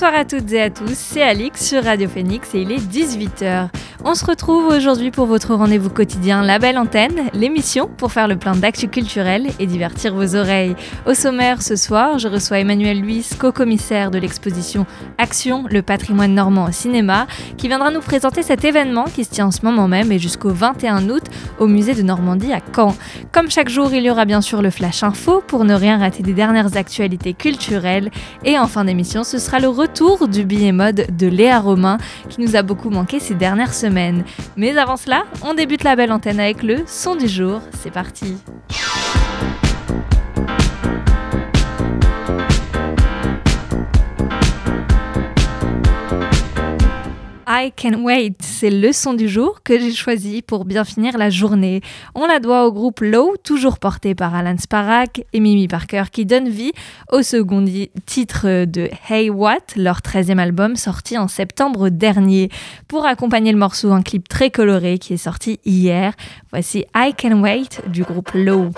Bonsoir à toutes et à tous, c'est Alix sur Radio Phoenix et il est 18h. On se retrouve aujourd'hui pour votre rendez-vous quotidien La Belle Antenne, l'émission pour faire le plein d'actu culturel et divertir vos oreilles. Au sommaire ce soir, je reçois Emmanuel Luis, co-commissaire de l'exposition Action, le patrimoine normand au cinéma, qui viendra nous présenter cet événement qui se tient en ce moment même et jusqu'au 21 août au musée de Normandie à Caen. Comme chaque jour, il y aura bien sûr le Flash Info pour ne rien rater des dernières actualités culturelles. Et en fin d'émission, ce sera le retour du billet mode de Léa Romain qui nous a beaucoup manqué ces dernières semaines. Mais avant cela, on débute la belle antenne avec le son du jour. C'est parti. I Can Wait, c'est le son du jour que j'ai choisi pour bien finir la journée. On la doit au groupe Low, toujours porté par Alan Sparak et Mimi Parker, qui donne vie au second titre de Hey What, leur 13e album sorti en septembre dernier. Pour accompagner le morceau, un clip très coloré qui est sorti hier. Voici I Can Wait du groupe Low.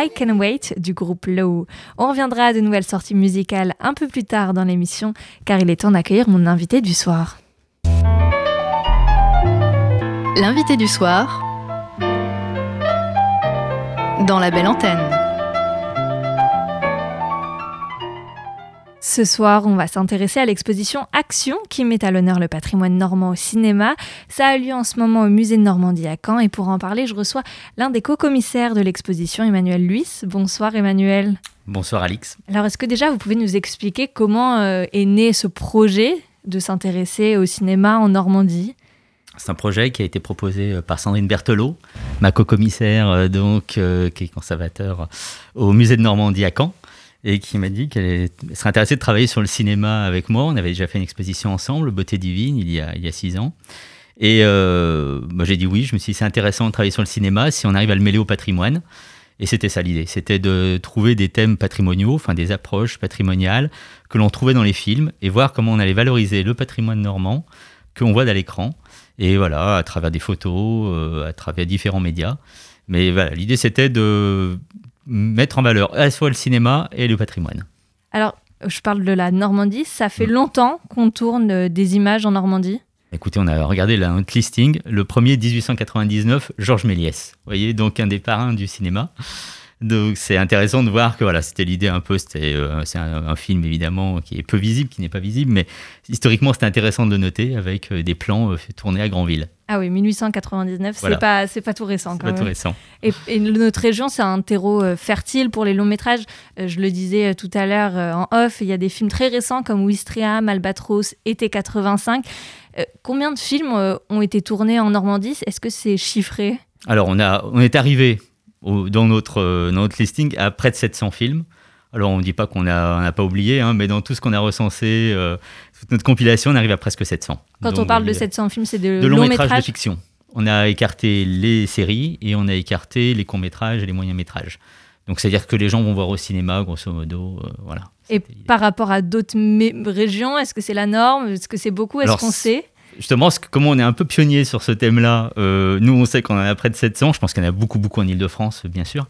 I Can Wait du groupe Low. On reviendra à de nouvelles sorties musicales un peu plus tard dans l'émission, car il est temps d'accueillir mon invité du soir. L'invité du soir dans la belle antenne. Ce soir, on va s'intéresser à l'exposition Action qui met à l'honneur le patrimoine normand au cinéma. Ça a lieu en ce moment au musée de Normandie à Caen et pour en parler, je reçois l'un des co-commissaires de l'exposition, Emmanuel Luis. Bonsoir Emmanuel. Bonsoir Alix. Alors est-ce que déjà vous pouvez nous expliquer comment euh, est né ce projet de s'intéresser au cinéma en Normandie? C'est un projet qui a été proposé euh, par Sandrine Berthelot, ma co-commissaire euh, donc, qui est conservateur au musée de Normandie à Caen et qui m'a dit qu'elle serait intéressée de travailler sur le cinéma avec moi. On avait déjà fait une exposition ensemble, Beauté divine, il y a, six ans. Et euh, bah, j'ai dit oui, je me suis dit c'est intéressant de travailler sur le cinéma si on arrive à le mêler au patrimoine. Et c'était ça l'idée, c'était de trouver des thèmes patrimoniaux, enfin des approches patrimoniales que l'on trouvait dans les films et voir comment on allait valoriser le patrimoine normand que l'on voit à l'écran. Et voilà, à travers des photos, euh, à travers différents médias. Mais voilà, l'idée c'était de mettre en valeur à la fois le cinéma et le patrimoine. Alors, je parle de la Normandie. Ça fait longtemps qu'on tourne euh, des images en Normandie Écoutez, on a regardé notre listing. Le premier, 1899, Georges Méliès. Vous voyez, donc un des parrains du cinéma. Donc c'est intéressant de voir que voilà, c'était l'idée un peu, c'était euh, c'est un, film évidemment qui est peu visible, qui n'est pas visible, mais historiquement c'était intéressant de noter avec euh, des plans tournés à Granville. Ah oui, 1899, c'est pas c'est pas tout récent quand pas tout récent. Et, notre région, c'est un terreau euh, fertile pour les longs métrages. Euh, je le disais euh, tout à l'heure en off, il y a des films très récents comme Wistriam, Albatros, Été 85. combien de films ont été tournés en Normandie? Est-ce que c'est chiffré? Alors on a on est arrivé dans notre notre listing à près de 700 films. Alors on ne dit pas qu'on n'a pas oublié, hein, mais dans tout ce qu'on a recensé, toute notre compilation, on arrive à presque 700. Quand on parle de 700 films, c'est de, de longs métrages de fiction. On a écarté les séries et on a écarté les courts métrages et les moyens métrages. Donc c'est-à-dire que les gens vont voir au cinéma, grosso modo, euh, voilà. Et par rapport à d'autres régions, est-ce que c'est la norme? Est-ce que c'est beaucoup? Est-ce qu'on sait? Justement, comment on est un peu pionnier sur ce thème-là, euh, nous on sait qu'on en a près de 700, je pense qu'il y en a beaucoup, beaucoup en Ile-de-France, bien sûr,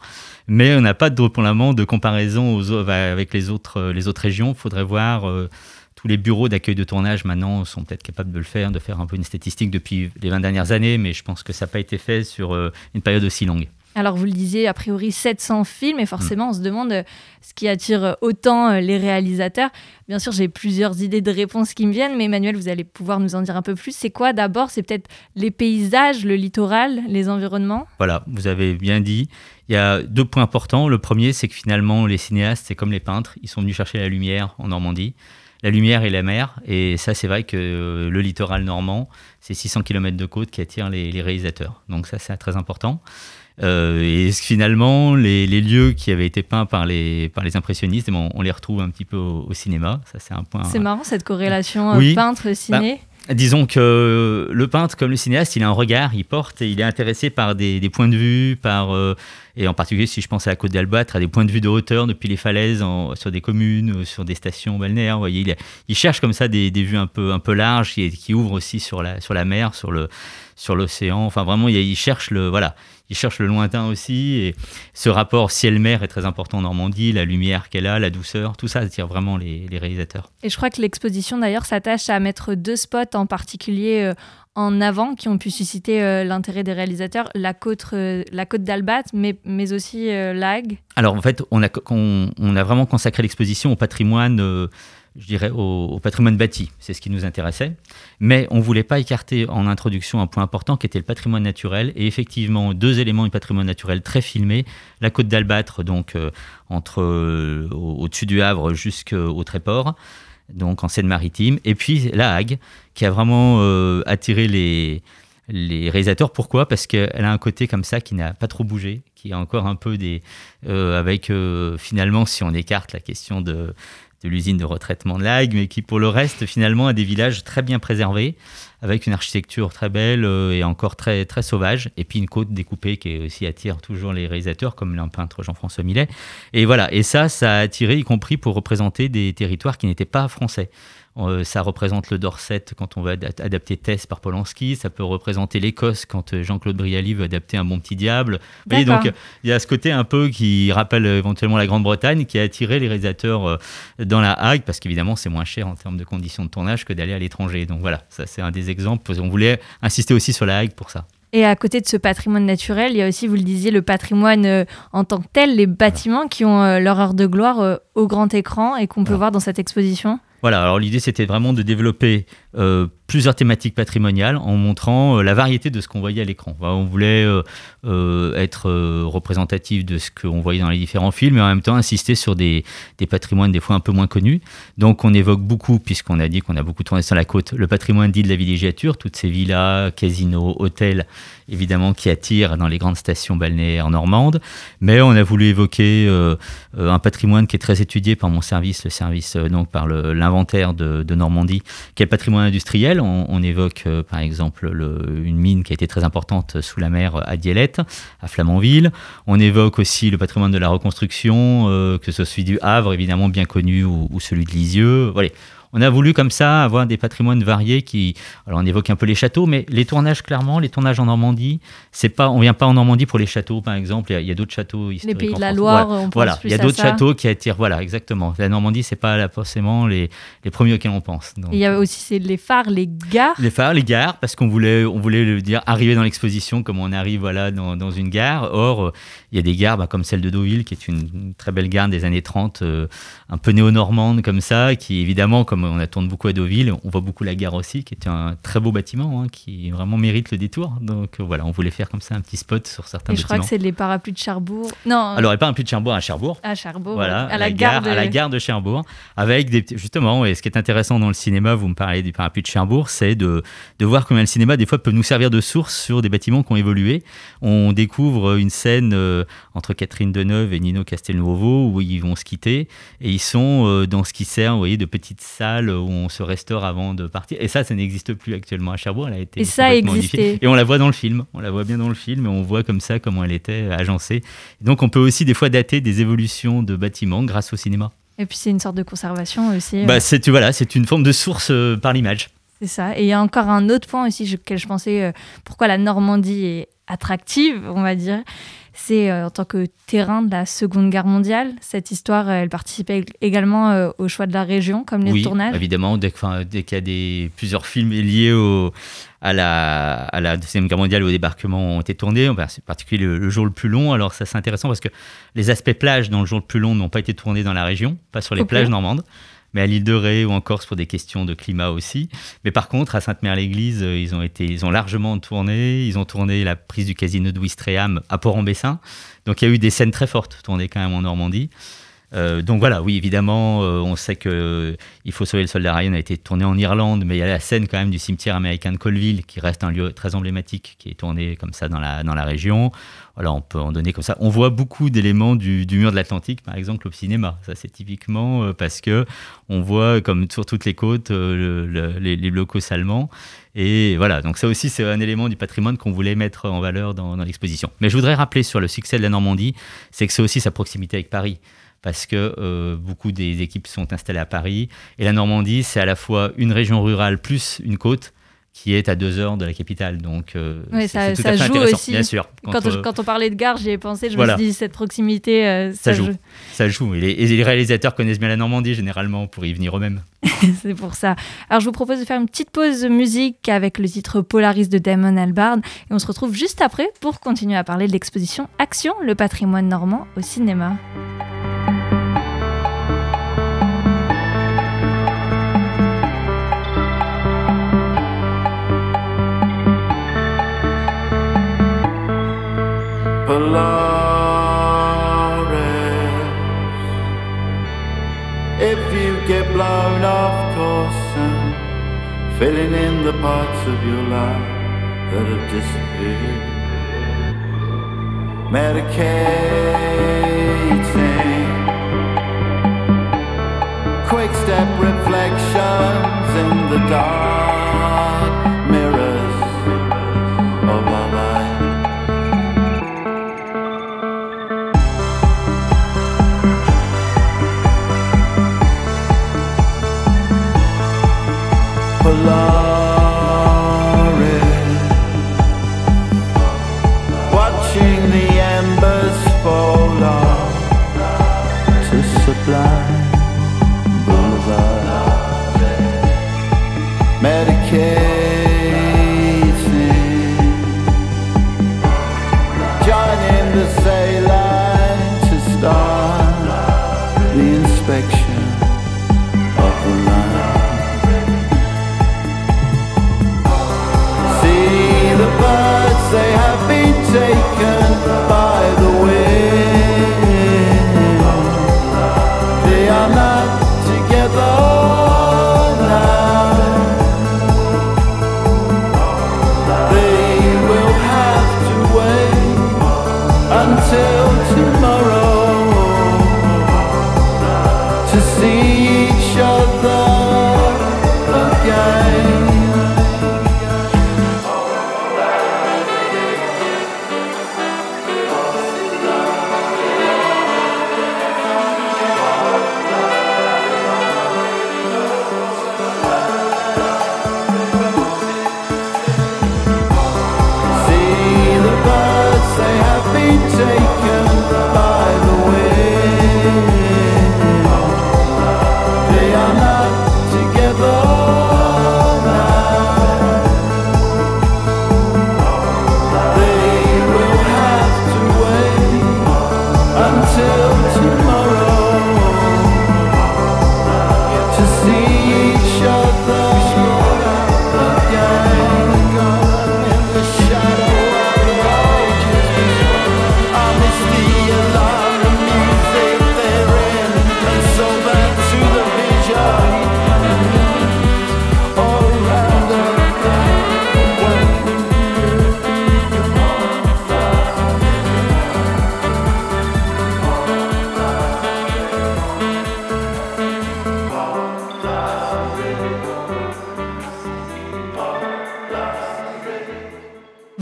mais on n'a pas de, de comparaison avec les autres, autres régions. Il faudrait voir euh, tous les bureaux d'accueil de tournage maintenant sont peut-être capables de le faire, de faire un peu une statistique depuis les 20 dernières années, mais je pense que ça n'a pas été fait sur euh, une période aussi longue. Alors vous le disiez, a priori 700 films, et forcément mm. on se demande euh, ce qui attire autant euh, les réalisateurs. Bien sûr, j'ai plusieurs idées de réponses qui me viennent, mais Emmanuel, vous allez pouvoir nous en dire un peu plus. C'est quoi d'abord? C'est peut-être les paysages, le littoral, les environnements? Voilà, vous avez bien dit. Il y a deux points importants. Le premier, c'est que finalement, les cinéastes, c'est comme les peintres, ils sont venus chercher la lumière en Normandie la lumière et la mer. Et ça, c'est vrai que euh, le littoral normand, c'est 600 km de côte qui attire les, réalisateurs. Donc ça, c'est très important. Euh, et finalement, les, lieux qui avaient été peints par les, par les impressionnistes, bon, on les retrouve un petit peu au, cinéma. Ça, c'est un point. C'est marrant cette corrélation euh, peintre-ciné. Bah, disons que le peintre, comme le cinéaste, il a un regard, il porte et il est intéressé par des, points de vue, par et en particulier, si je pense à la côte d'Albâtre, à des points de vue de hauteur depuis les falaises, sur des communes, sur des stations balnéaires. Vous voyez, il, cherche comme ça des, vues un peu, un peu larges qui, qui ouvrent aussi sur la, sur la mer, sur le sur l'océan. Enfin, vraiment, il, cherche le voilà, il cherche le lointain aussi. Et ce rapport ciel-mer est très important en Normandie, la lumière qu'elle a, la douceur, tout ça attire vraiment les, les réalisateurs. Et je crois que l'exposition d'ailleurs s'attache à mettre deux spots en particulier euh, en avant qui ont pu susciter euh, l'intérêt des réalisateurs, la côte, euh, la côte d'Albat, mais, mais aussi euh, l'Ag Alors en fait, on a, on, a vraiment consacré l'exposition au patrimoine, je dirais au, patrimoine bâti, c'est ce qui nous intéressait. Mais on ne voulait pas écarter en introduction un point important qui était le patrimoine naturel. Et effectivement, deux éléments du patrimoine naturel très filmés, la côte d'Albâtre, donc entre au-dessus du Havre jusqu'au Tréport donc en Seine-Maritime, et puis La Hague, qui a vraiment euh, attiré les, réalisateurs. Pourquoi? Parce qu'elle a un côté comme ça qui n'a pas trop bougé, qui a encore un peu des... Euh, avec euh, finalement, si on écarte la question de, de l'usine de retraitement de l'Ague, mais qui pour le reste finalement a des villages très bien préservés, avec une architecture très belle euh, et encore très, très sauvage, et puis une côte découpée qui aussi attire toujours les réalisateurs, comme l'un peintre Jean-François Millet. Et voilà, et ça, ça a attiré, y compris pour représenter des territoires qui n'étaient pas français. Euh, ça représente le Dorset quand on veut adapter Tess par Polanski. Ça peut représenter l'Écosse quand euh, Jean-Claude Brialy veut adapter Un bon petit diable. Vous donc il y a ce côté un peu qui rappelle éventuellement la Grande-Bretagne, qui a attiré les réalisateurs euh, dans la Hague, parce qu'évidemment c'est moins cher en termes de conditions de tournage que d'aller à l'étranger. Donc voilà, ça c'est un des exemples. On voulait insister aussi sur la Hague pour ça. Et à côté de ce patrimoine naturel, il y a aussi, vous le disiez, le patrimoine euh, en tant que tel, les bâtiments qui ont euh, leur heure de gloire euh, au grand écran et qu'on peut voir dans cette exposition. Voilà, alors l'idée c'était vraiment de développer plusieurs thématiques patrimoniales en montrant la variété de ce qu'on voyait à l'écran. on voulait être représentatif de ce qu'on voyait dans les différents films et en même temps insister sur des, des, patrimoines des fois un peu moins connus. Donc on évoque beaucoup, puisqu'on a dit qu'on a beaucoup tourné sur la côte, le patrimoine dit de la villégiature, toutes ces villas, casinos, hôtels évidemment qui attire dans les grandes stations balnéaires normandes, mais on a voulu évoquer euh, euh, un patrimoine qui est très étudié par mon service, le service euh, donc par l'inventaire de, Normandie, qui est le patrimoine industriel. On, évoque par exemple une mine qui a été très importante sous la mer à Dielette, à Flamanville. On évoque aussi le patrimoine de la reconstruction, que ce soit celui du Havre évidemment bien connu ou, celui de Lisieux. On a voulu comme ça avoir des patrimoines variés qui. Alors on évoque un peu les châteaux, mais les tournages clairement, les tournages en Normandie, c'est pas, on vient pas en Normandie pour les châteaux par exemple. Il y a, d'autres châteaux historiques. Les pays de la Loire, on Voilà, il y a d'autres châteaux qui attirent. Voilà, exactement. La Normandie, c'est pas forcément les, les premiers auxquels on pense. il y a aussi les phares, les gares. Les phares, les gares, parce qu'on voulait, on voulait le dire arriver dans l'exposition comme on arrive voilà dans, dans une gare. Or, il y a des gares bah, comme celle de Deauville, qui est une, très belle gare des années 30, euh, un peu néo-normande comme ça, qui évidemment, comme on a tourné beaucoup à Deauville, on voit beaucoup la gare aussi, qui est un très beau bâtiment, hein, qui vraiment mérite le détour. Donc euh, voilà, on voulait faire comme ça un petit spot sur certains Et je crois que c'est les parapluies de Cherbourg. Non. Alors, les parapluies de Cherbourg à Cherbourg. À Cherbourg, voilà, à la, gare, de... à la gare de Cherbourg, avec des justement, et ce qui est intéressant dans le cinéma, vous me parlez du parapluie de Cherbourg, c'est de, de voir comment le cinéma des fois peut nous servir de source sur des bâtiments qui ont évolué. On découvre une scène euh, entre Catherine Deneuve et Nino Castelnuovo où ils vont se quitter et ils sont euh, dans ce qui sert, vous voyez, de petites salles où on se restaure avant de partir. Et ça, ça n'existe plus actuellement à Cherbourg. Elle a été et ça Et on la voit dans le film. On la voit bien dans le film et on voit comme ça comment elle était agencée. donc on peut aussi des fois dater des évolutions de bâtiments grâce au cinéma. Et puis c'est une sorte de conservation aussi. Bah, c'est voilà, c'est une forme de source euh, par l'image. C'est ça. Et il y a encore un autre point aussi auquel je pensais, euh, pourquoi la Normandie est attractive, on va dire, c'est euh, en tant que terrain de la Seconde Guerre mondiale. Cette histoire, euh, elle participait également euh, au choix de la région, comme les oui, tournages. évidemment, dès, dès qu'il y a des, plusieurs films liés au, à, la, à la Deuxième Guerre mondiale, au débarquement, ont été tournés, en particulier le, jour le plus long. Alors ça, c'est intéressant parce que les aspects plages dans le jour le plus long n'ont pas été tournés dans la région, pas sur les plages normandes mais à l'île de Ré ou en Corse pour des questions de climat aussi. Mais par contre, à Sainte-Mère-l'Église, euh, ils ont été, ils ont largement tourné. Ils ont tourné la prise du casino de à Port-en-Bessin. Donc il y a eu des scènes très fortes tournées quand même en Normandie. Euh, donc voilà, oui, évidemment, euh, on sait que Il faut sauver le soldat Ryan a été tourné en Irlande, mais il y a la scène quand même du cimetière américain de Colville, qui reste un lieu très emblématique, qui est tourné comme ça dans la, dans la région. Voilà, on peut en donner comme ça. On voit beaucoup d'éléments du, mur de l'Atlantique, par exemple, au cinéma. Ça, c'est typiquement euh, parce que on voit, comme sur toutes les côtes, euh, les, les blocos allemands. Et voilà, donc ça aussi, c'est un élément du patrimoine qu'on voulait mettre en valeur dans, l'exposition. Mais je voudrais rappeler sur le succès de la Normandie, c'est que c'est aussi sa proximité avec Paris parce que euh, beaucoup des équipes sont installées à Paris. Et la Normandie, c'est à la fois une région rurale plus une côte qui est à deux heures de la capitale. Donc, euh, ça, tout à fait joue aussi. Bien sûr. Quand, quand, on parlait de gare, j'y ai pensé. Je me suis dit, cette proximité, euh, ça, joue. Ça joue. Et les, réalisateurs connaissent bien la Normandie, généralement, pour y venir eux-mêmes. C'est pour ça. Alors, je vous propose de faire une petite pause de musique avec le titre Polaris de Damon Albarn. Et on se retrouve juste après pour continuer à parler de l'exposition Action, le patrimoine normand au cinéma. If you get blown off course and filling in the parts of your life that have disappeared, medicating, quick step reflections in the dark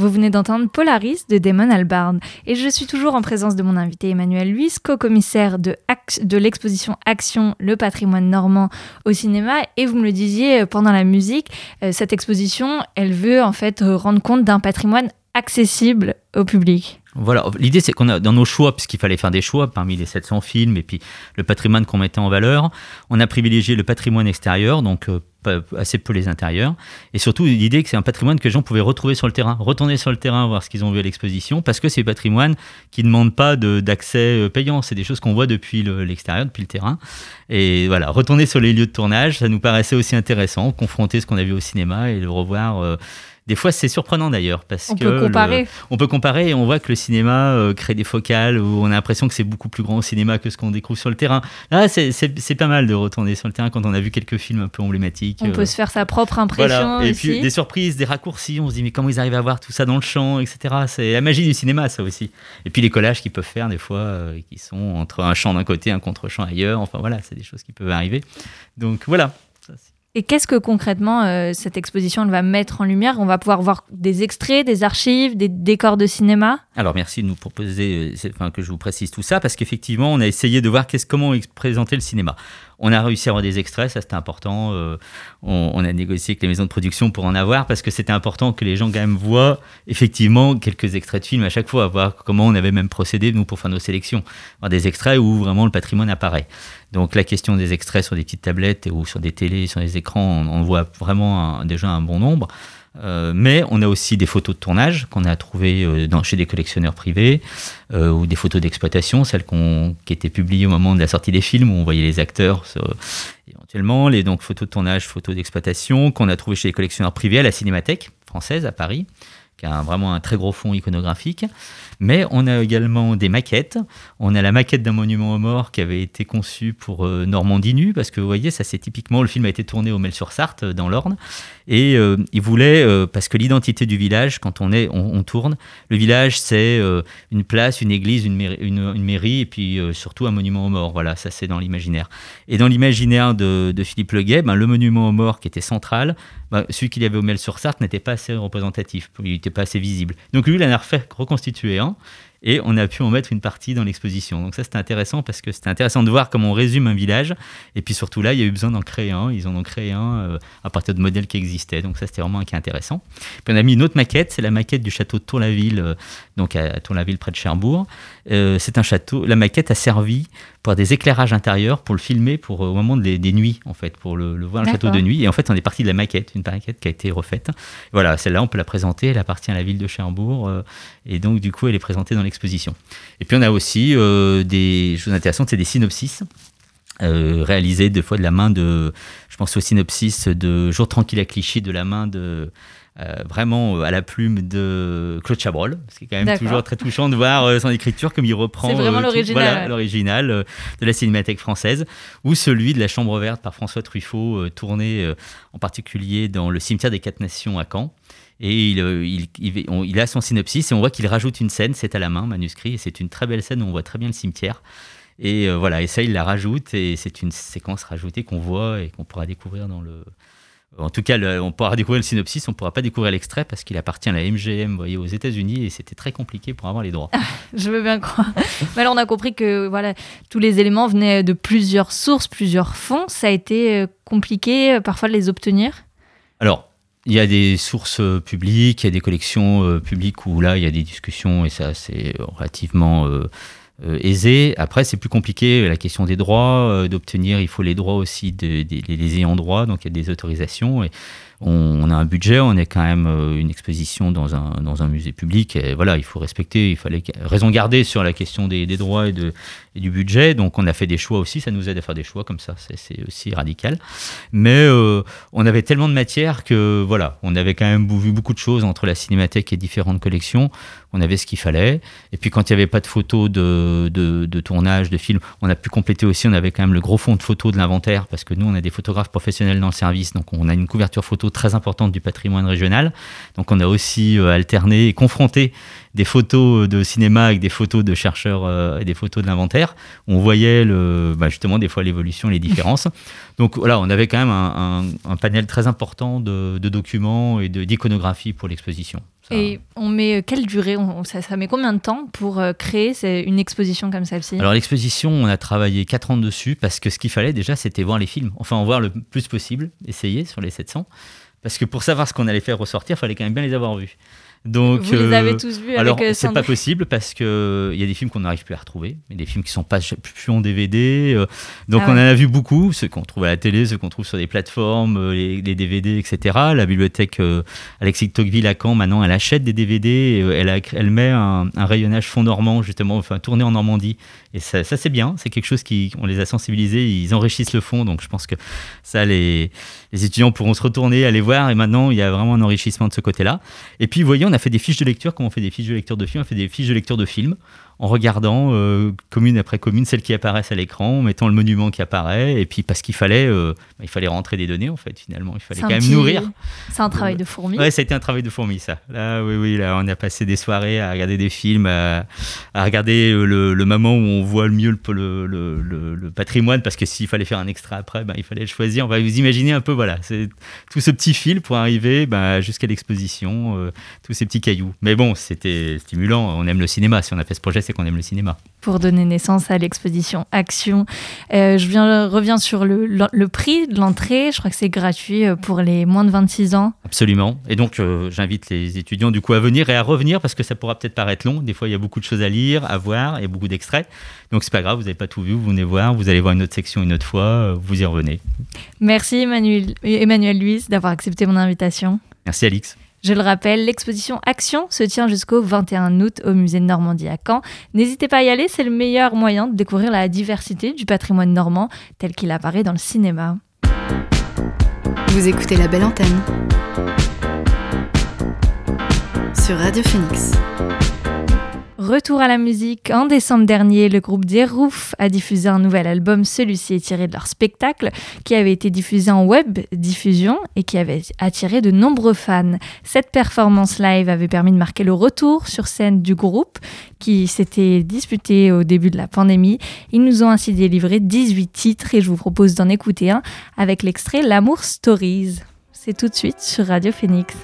d'entendre Polaris de Damon Albarn. Et je suis toujours en présence de mon invité Emmanuel Luis, co-commissaire de, de l'exposition Action, le patrimoine normand au cinéma. Et vous me le disiez euh, pendant la musique, euh, cette exposition, elle veut en fait rendre compte d'un patrimoine accessible au public. Voilà, l'idée c'est qu'on a dans nos choix, puisqu'il fallait faire des choix parmi les 700 films et puis le patrimoine qu'on mettait en valeur, on a privilégié le patrimoine extérieur, donc assez peu les intérieurs. Et surtout, l'idée que c'est un patrimoine que les gens pouvaient retrouver sur le terrain, retourner sur le terrain, voir ce qu'ils ont vu à l'exposition, parce que c'est un patrimoine qui ne demande pas d'accès euh, payant. C'est des choses qu'on voit depuis l'extérieur, depuis le terrain. Et voilà, retourner sur les lieux de tournage, ça nous paraissait aussi intéressant, confronter ce qu'on a vu au cinéma et le revoir. Euh, des fois, c'est surprenant d'ailleurs parce on que peut comparer. on peut comparer et on voit que le cinéma euh, crée des focales où on a l'impression que c'est beaucoup plus grand au cinéma que ce qu'on découvre sur le terrain. Là, c'est pas mal de retourner sur le terrain quand on a vu quelques films un peu emblématiques. On peut euh, se faire sa propre impression. Et puis des surprises, des raccourcis. On se dit mais comment ils arrivent à voir tout ça dans le champ, etc. C'est la magie du cinéma, ça aussi. Et puis les collages qu'ils peuvent faire des fois, euh, qui sont entre un champ d'un côté, un contre-champ ailleurs. Enfin voilà, c'est des choses qui peuvent arriver. Donc voilà. Et qu'est-ce que concrètement euh, cette exposition va mettre en lumière? On va pouvoir voir des extraits, des archives, des décors de cinéma? Alors merci de nous proposer euh, enfin, que je vous précise tout ça, parce qu'effectivement, on a essayé de voir comment présenter le cinéma. On a réussi à avoir des extraits, ça c'était important. Euh, on, a négocié avec les maisons de production pour en avoir parce que c'était important que les gens quand même voient effectivement quelques extraits de films à chaque fois, voir comment on avait même procédé nous pour faire nos sélections, voir des extraits où vraiment le patrimoine apparaît. Donc la question des extraits sur des petites tablettes ou sur des télés, sur des écrans, on, voit vraiment déjà un bon nombre. Euh, mais on a aussi des photos de tournage qu'on a trouvées euh, chez des collectionneurs privés euh, ou des photos d'exploitation, celles qui étaient publiées au moment de la sortie des films où on voyait les acteurs éventuellement, les donc photos de tournage, photos d'exploitation qu'on a trouvées chez les collectionneurs privés à la Cinémathèque française à Paris, qui a vraiment un très gros fond iconographique. Mais on a également des maquettes. On a la maquette d'un monument aux morts qui avait été conçu pour euh, Normandie nue, parce que vous voyez, ça c'est typiquement, le film a été tourné au Mel-sur-Sarthe, euh, dans l'Orne. Et euh, il voulait, parce que l'identité du village, quand on, est, on, tourne, le village c'est une place, une église, une mairie, une, mairie et puis surtout un monument aux morts. Voilà, ça c'est dans l'imaginaire. Et dans l'imaginaire de, Philippe Leguet, ben, le monument aux morts qui était central, ben, celui qu'il y avait au Mel-sur-Sarthe n'était pas assez représentatif, il n'était pas assez visible. Donc lui, il en a refait reconstitué un et on a pu en mettre une partie dans l'exposition. Donc ça c'était intéressant parce que c'était intéressant de voir comment on résume un village et puis surtout là il y a eu besoin d'en créer un, ils en ont créé un euh, à partir de modèles qui existaient. Donc ça c'était vraiment un cas intéressant. Puis on a mis une autre maquette, c'est la maquette du château de Tour-la-Ville, euh, donc à, Tour-la-Ville près de Cherbourg. Euh, c'est un château, la maquette a servi pour des éclairages intérieurs, pour le filmer pour, au moment des, nuits, en fait, pour le, voir le château de nuit. Et en fait, on est parti de la maquette, une maquette qui a été refaite. Voilà, celle-là, on peut la présenter, elle appartient à la ville de Cherbourg, euh, et donc, du coup, elle est présentée dans l'exposition. Et puis, on a aussi euh, des choses intéressantes, c'est des synopsis. Euh, réalisés deux fois de la main de, je pense au synopsis de Jour tranquille à Clichy, de la main de euh, vraiment à la plume de Claude Chabrol. C'est quand même toujours très touchant de voir euh, son écriture comme il reprend euh, l'original, voilà, euh, de la Cinémathèque française, ou celui de La Chambre verte par François Truffaut, euh, tourné euh, en particulier dans le cimetière des Quatre Nations à Caen. Et il, euh, il, il- on- il a son synopsis et on voit qu'il rajoute une scène, c'est à la main, manuscrit, et c'est une très belle scène où on voit très bien le cimetière. Et euh, voilà, et ça, il la rajoute, et c'est une séquence rajoutée qu'on voit et qu'on pourra découvrir dans le. En tout cas, le- on pourra découvrir le synopsis, on ne pourra pas découvrir l'extrait parce qu'il appartient à la MGM, vous voyez, aux États-Unis, et c'était très compliqué pour avoir les droits. Je veux bien croire. Mais alors, on a compris que voilà, tous les éléments venaient de plusieurs sources, plusieurs fonds. Ça a été euh, compliqué euh, parfois de les obtenir? Alors, il y a des sources euh, publiques, il y a des collections euh, publiques où là, il y a des discussions et ça, c'est relativement euh, aisé. Après, c'est plus compliqué, la question des droits, euh, d'obtenir, il faut les droits aussi des des- des ayants droit, donc il y a des autorisations. Et on, a un budget, on est quand même euh, une exposition dans un, musée public. Et voilà, il faut respecter, il fallait raison garder sur la question des, droits et, du budget. Donc on a fait des choix aussi, ça nous aide à faire des choix comme ça, c'est- aussi radical. Mais euh, on avait tellement de matière que voilà, on avait quand même vu beaucoup de choses entre la cinémathèque et différentes collections. On avait ce qu'il fallait. Et puis quand il n'y avait pas de photos de, de, de tournage, de films, on a pu compléter aussi. On avait quand même le gros fond de photos de l'inventaire parce que nous, on a des photographes professionnels dans le service. Donc on a une couverture photo très importante du patrimoine régional. Donc on a aussi euh, alterné et confronté des photos de cinéma avec des photos de chercheurs euh, et des photos de l'inventaire. On voyait le, bah, justement des fois l'évolution, les différences. Donc voilà, on avait quand même un, panel très important de, de documents et d'iconographie pour l'exposition. Ça- Et on met euh, quelle durée on- ça, ça met combien de temps pour euh, créer une exposition comme celle-ci? Alors l'exposition, on a travaillé 4 ans dessus parce que ce qu'il fallait déjà, c'était voir les films. Enfin, en voir le plus possible, essayer sur les 700. Parce que pour savoir ce qu'on allait faire ressortir, il fallait quand même bien les avoir vus. Donc, Vous les euh, avez tous vus alors, euh, c'est pas possible parce que il y a des films qu'on n'arrive plus à retrouver, mais des films qui sont pas plus en DVD. euh, donc Ah on en a vu beaucoup, ceux qu'on trouve à la télé, ceux qu'on trouve sur des plateformes, euh, les, les DVD, etc. La bibliothèque euh, Alexis Tocqueville à Caen, maintenant, elle achète des DVD, euh, elle, a, elle met un, un rayonnage fond normand justement, enfin tourné en Normandie. Et ça, ça, c'est bien, c'est quelque chose qui, on les a sensibilisés, ils enrichissent le fond. Donc je pense que ça, les, les étudiants pourront se retourner, aller voir. Et maintenant, il y a vraiment un enrichissement de ce côté-là. Et puis, vous voyez, on a fait des fiches de lecture, comme on fait des fiches de lecture de films, on fait des fiches de lecture de films, en regardant euh, commune après commune celles qui apparaissent à l'écran, en mettant le monument qui apparaît, et puis parce qu'il fallait, euh, il fallait rentrer des données en fait finalement, il fallait quand même petit- nourrir. C'est un travail de fourmi. Ouais, ça a été un travail de fourmi, ça. Là, oui, oui, là, on a passé des soirées à regarder des films, à, à regarder le, le moment où on voit le mieux le, le, le- patrimoine, parce que s'il fallait faire un extrait après, ben, il fallait le choisir. On va vous imaginer un peu, voilà, c'est tout ce petit fil pour arriver ben, jusqu'à l'exposition, euh, tous ces petits cailloux. Mais bon, c'était stimulant. On aime le cinéma. Si on a fait ce projet, c'est qu'on aime le cinéma. pour donner naissance à l'exposition Action. Euh, je viens, reviens sur le, le, le prix de l'entrée. Je crois que c'est gratuit euh, pour les moins de 26 ans. Absolument. Et donc, euh, j'invite les étudiants du coup à venir et à revenir parce que ça pourra peut-être paraître long. Des fois, il y a beaucoup de choses à lire, à voir, a beaucoup d'extraits. Donc, c'est pas grave, vous n'avez pas tout vu, vous venez voir, vous allez voir une autre section une autre fois, vous y revenez. Merci Emmanuel, Emmanuel Luis d'avoir accepté mon invitation. Merci Alix. Je le rappelle, l'exposition Action se tient jusqu'au 21 août au musée de Normandie à Caen. N'hésitez pas à y aller, c'est le meilleur moyen de découvrir la diversité du patrimoine normand tel qu'il apparaît dans le cinéma. Vous écoutez la belle antenne sur Radio Phoenix. Retour à la musique. En décembre dernier, le groupe des a diffusé un nouvel album. Celui-ci est tiré de leur spectacle qui avait été diffusé en web diffusion et qui avait attiré de nombreux fans. Cette performance live avait permis de marquer le retour sur scène du groupe qui s'était disputé au début de la pandémie. Ils nous ont ainsi délivré 18 titres et je vous propose d'en écouter un avec l'extrait L'amour Stories. C'est tout de suite sur Radio Phoenix.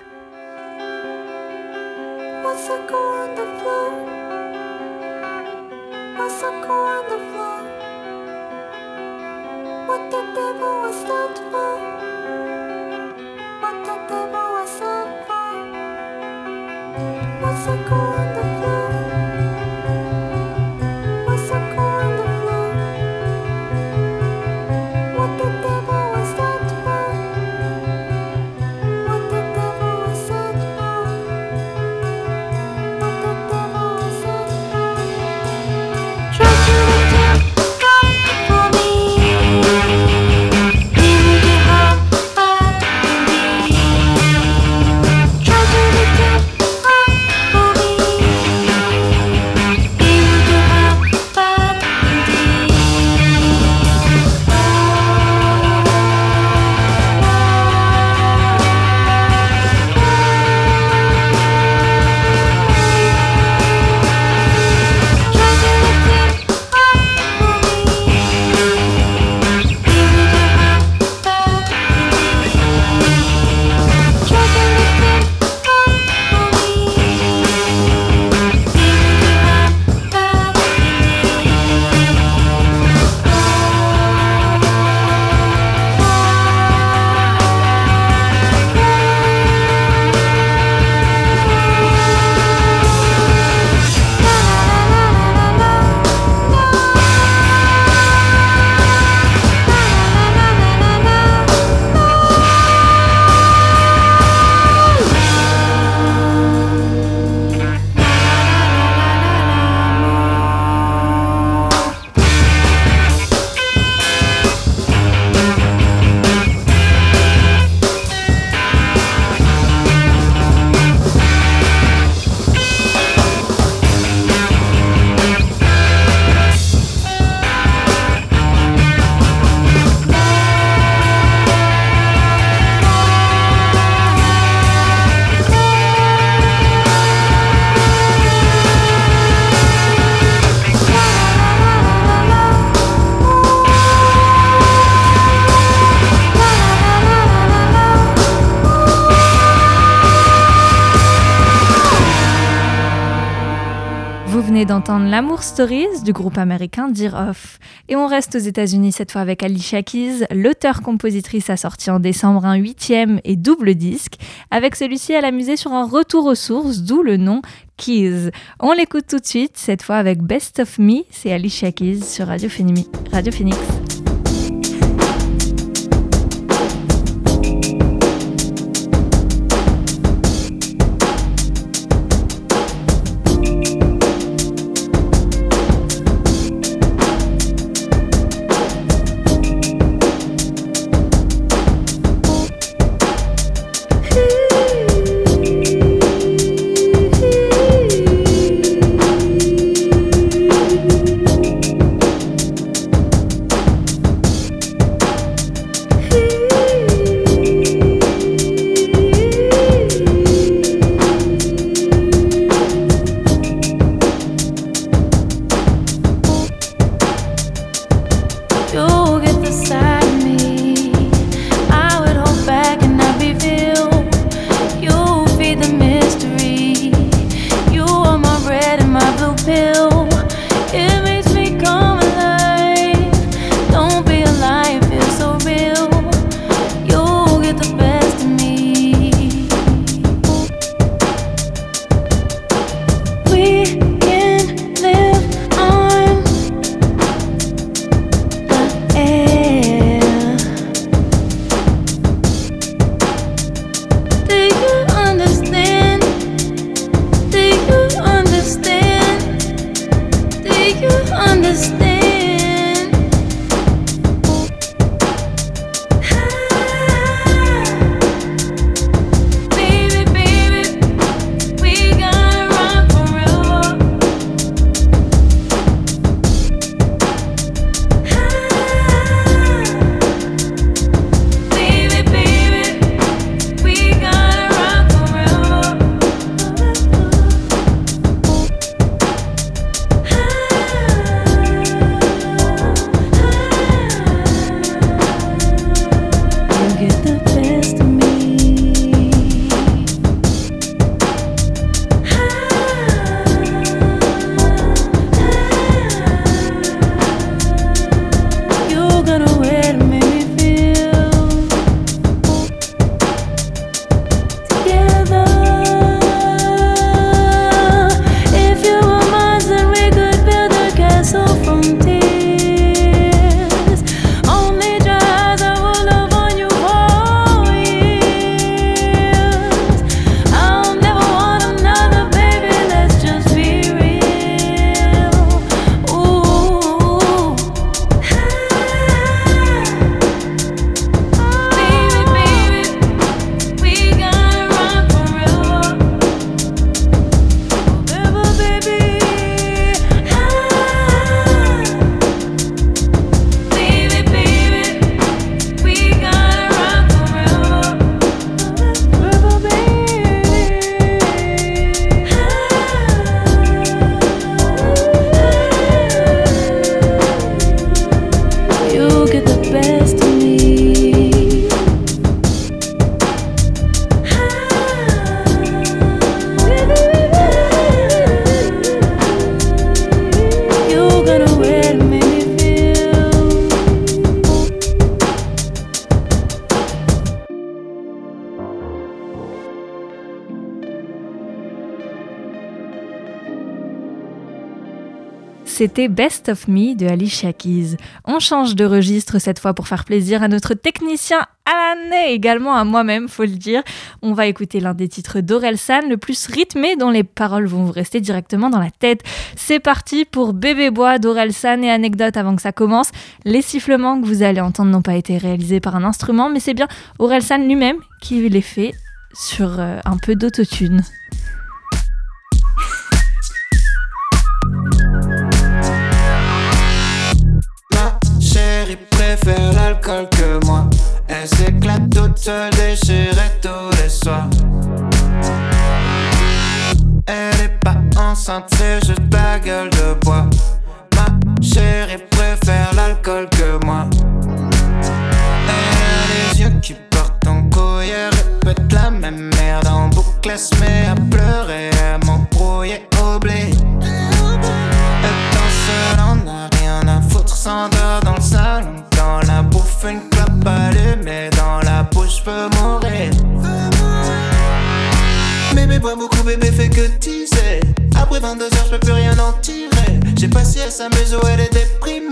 Stories du groupe américain Dear Off. Et on reste aux États-Unis cette fois avec Alicia Keys. L'auteur-compositrice a sorti en décembre un huitième et double disque. Avec celui-ci, elle a sur un retour aux sources, d'où le nom Keys. On l'écoute tout de suite, cette fois avec Best of Me. C'est Alicia Keys sur. Radio Phoenix. C'était Best of Me de Alicia Keys. On change de registre cette fois pour faire plaisir à notre technicien Alan et également à moi-même, faut le dire. On va écouter l'un des titres d'Orelsan, le plus rythmé, dont les paroles vont vous rester directement dans la tête. C'est parti pour Bébé Bois d'Orelsan et anecdote avant que ça commence. Les sifflements que vous allez entendre n'ont pas été réalisés par un instrument, mais c'est bien Orelsan lui-même qui les fait sur euh, un peu d'autotune. Chérie préfère l'alcool que moi. Elle s'éclate toute seule, déchirée tous les soirs. Elle est pas enceinte, c'est juste la gueule de bois. Ma chérie préfère l'alcool que moi. Tirer. J'ai passé à sa maison, elle est déprimée.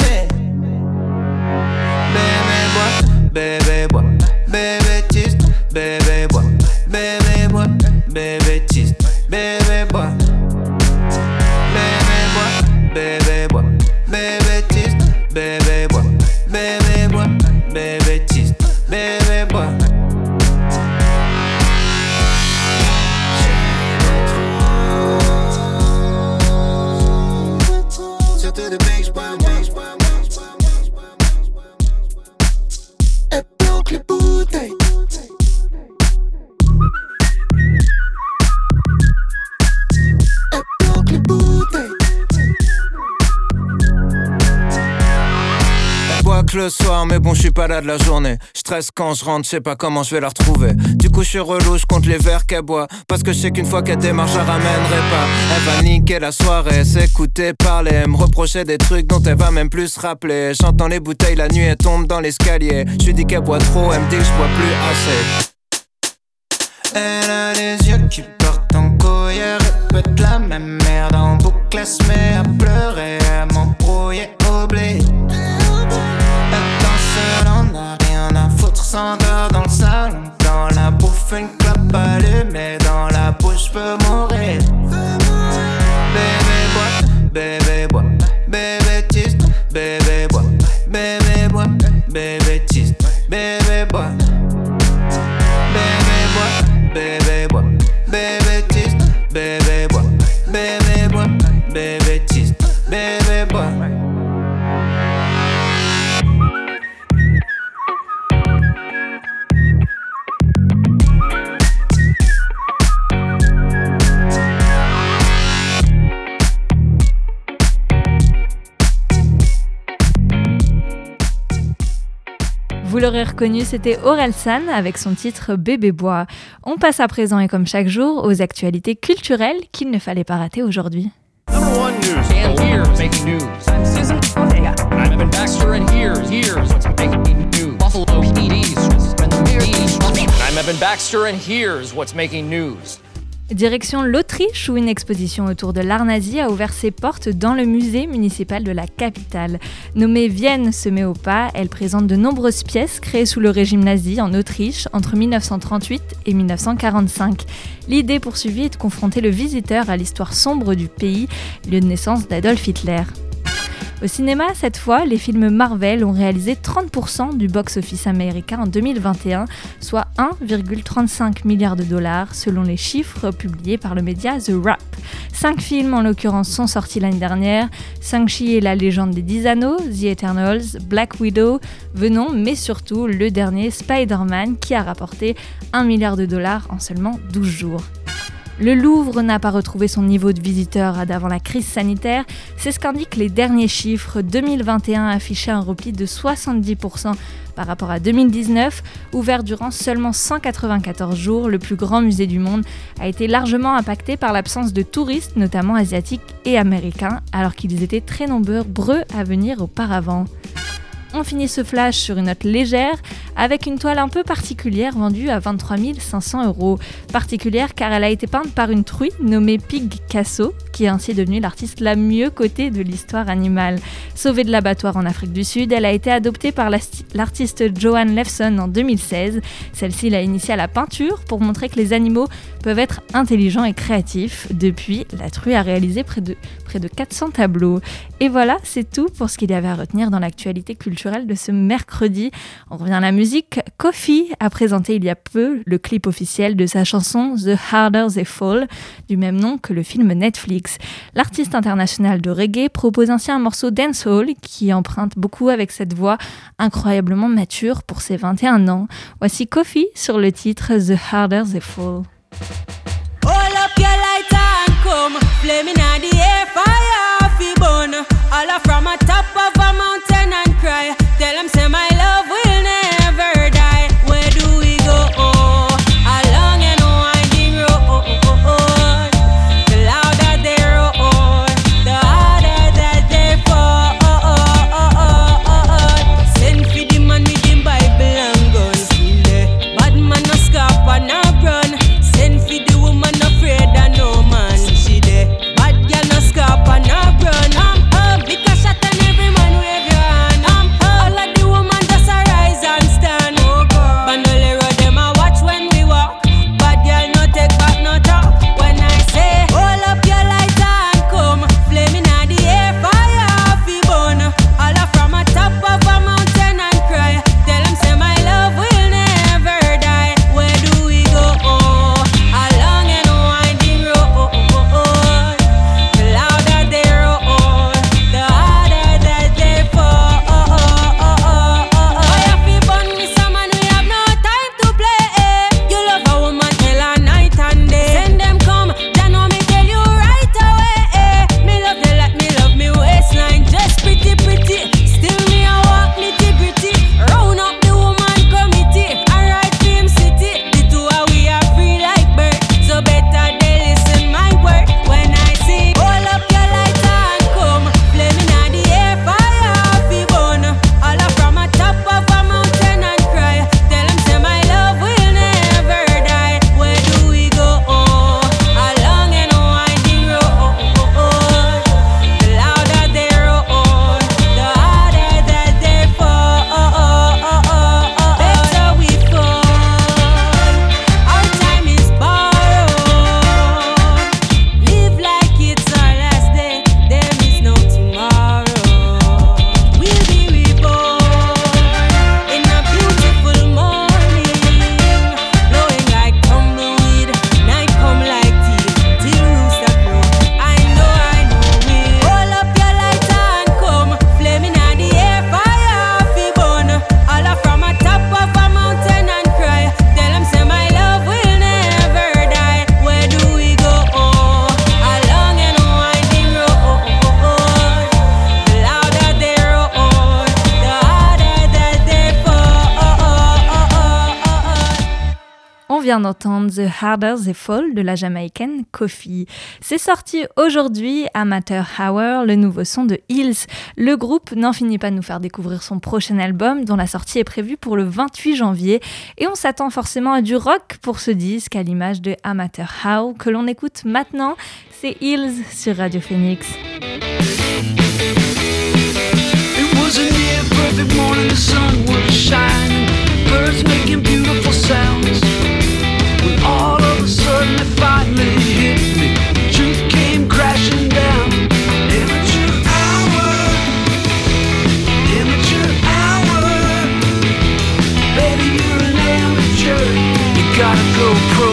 Mais bon, je suis pas là de la journée. Je stresse quand je rentre, je sais pas comment je vais la retrouver. Du coup, je suis relou, je compte les verres qu'elle boit. Parce que je sais qu'une fois qu'elle démarre, je la ramènerai pas. Elle va niquer la soirée, s'écouter parler, me reprocher des trucs dont elle va même plus se rappeler. J'entends les bouteilles la nuit, elle tombe dans l'escalier. Je lui dis qu'elle boit trop, elle me dit que je bois plus assez. Elle a les yeux qui portent en couille, elle répète la même merde en boucle, elle se met à pleurer, à m'embrouiller au blé. S'endort dans le salon, dans la bouffe, une clope allumée, dans la bouche, je peux reconnu, c'était Orelsan avec son titre Bébé Bois. On passe à présent et comme chaque jour aux actualités culturelles qu'il ne fallait pas rater aujourd'hui. Number one news. And here's making news. I'm Evan Baxter, and here's what's making news. Direction l'Autriche où une exposition autour de l'art nazi a ouvert ses portes dans le musée municipal de la capitale. Nommée Vienne se met au pas, elle présente de nombreuses pièces créées sous le régime nazi en Autriche entre 1938 et 1945. L'idée poursuivie est de confronter le visiteur à l'histoire sombre du pays, lieu de naissance d'Adolf Hitler. Au cinéma, cette fois, les films Marvel ont réalisé 30% du box-office américain en 2021, soit 1,35 milliard de dollars selon les chiffres publiés par le média The Wrap. Cinq films en l'occurrence sont sortis l'année dernière, Shang-Chi et la légende des 10 anneaux, The Eternals, Black Widow, Venom, mais surtout le dernier Spider-Man qui a rapporté 1 milliard de dollars en seulement 12 jours. Le Louvre n'a pas retrouvé son niveau de visiteur d'avant la crise sanitaire, c'est ce qu'indiquent les derniers chiffres. 2021 affichait un repli de 70% par rapport à 2019. Ouvert durant seulement 194 jours, le plus grand musée du monde a été largement impacté par l'absence de touristes, notamment asiatiques et américains, alors qu'ils étaient très nombreux à venir auparavant. On finit ce flash sur une note légère avec une toile un peu particulière vendue à 23 500 euros. Particulière car elle a été peinte par une truie nommée Pig Casso, qui est ainsi devenue l'artiste la mieux cotée de l'histoire animale. Sauvée de l'abattoir en Afrique du Sud, elle a été adoptée par l'artiste Joanne Lefson en 2016. Celle-ci l'a initiée à la peinture pour montrer que les animaux peuvent être intelligents et créatifs. Depuis, la truie a réalisé près de, près de 400 tableaux. Et voilà, c'est tout pour ce qu'il y avait à retenir dans l'actualité culturelle de ce mercredi. On revient à la musique. Kofi a présenté il y a peu le clip officiel de sa chanson The Harder They Fall, du même nom que le film Netflix. L'artiste international de reggae propose ainsi un morceau dancehall qui emprunte beaucoup avec cette voix incroyablement mature pour ses 21 ans. Voici Kofi sur le titre The Harder They Fall. Vient d'entendre The Harder They Fall de la jamaïcaine Kofi. C'est sorti aujourd'hui, Amateur Hour, le nouveau son de Hills. Le groupe n'en finit pas de nous faire découvrir son prochain album dont la sortie est prévue pour le 28 janvier et on s'attend forcément à du rock pour ce disque à l'image de Amateur How que l'on écoute maintenant. C'est Hills sur Radio Phoenix. When all of a sudden it finally hit me, truth came crashing down. Amateur hour, amateur hour. Baby, you're an amateur. You gotta go pro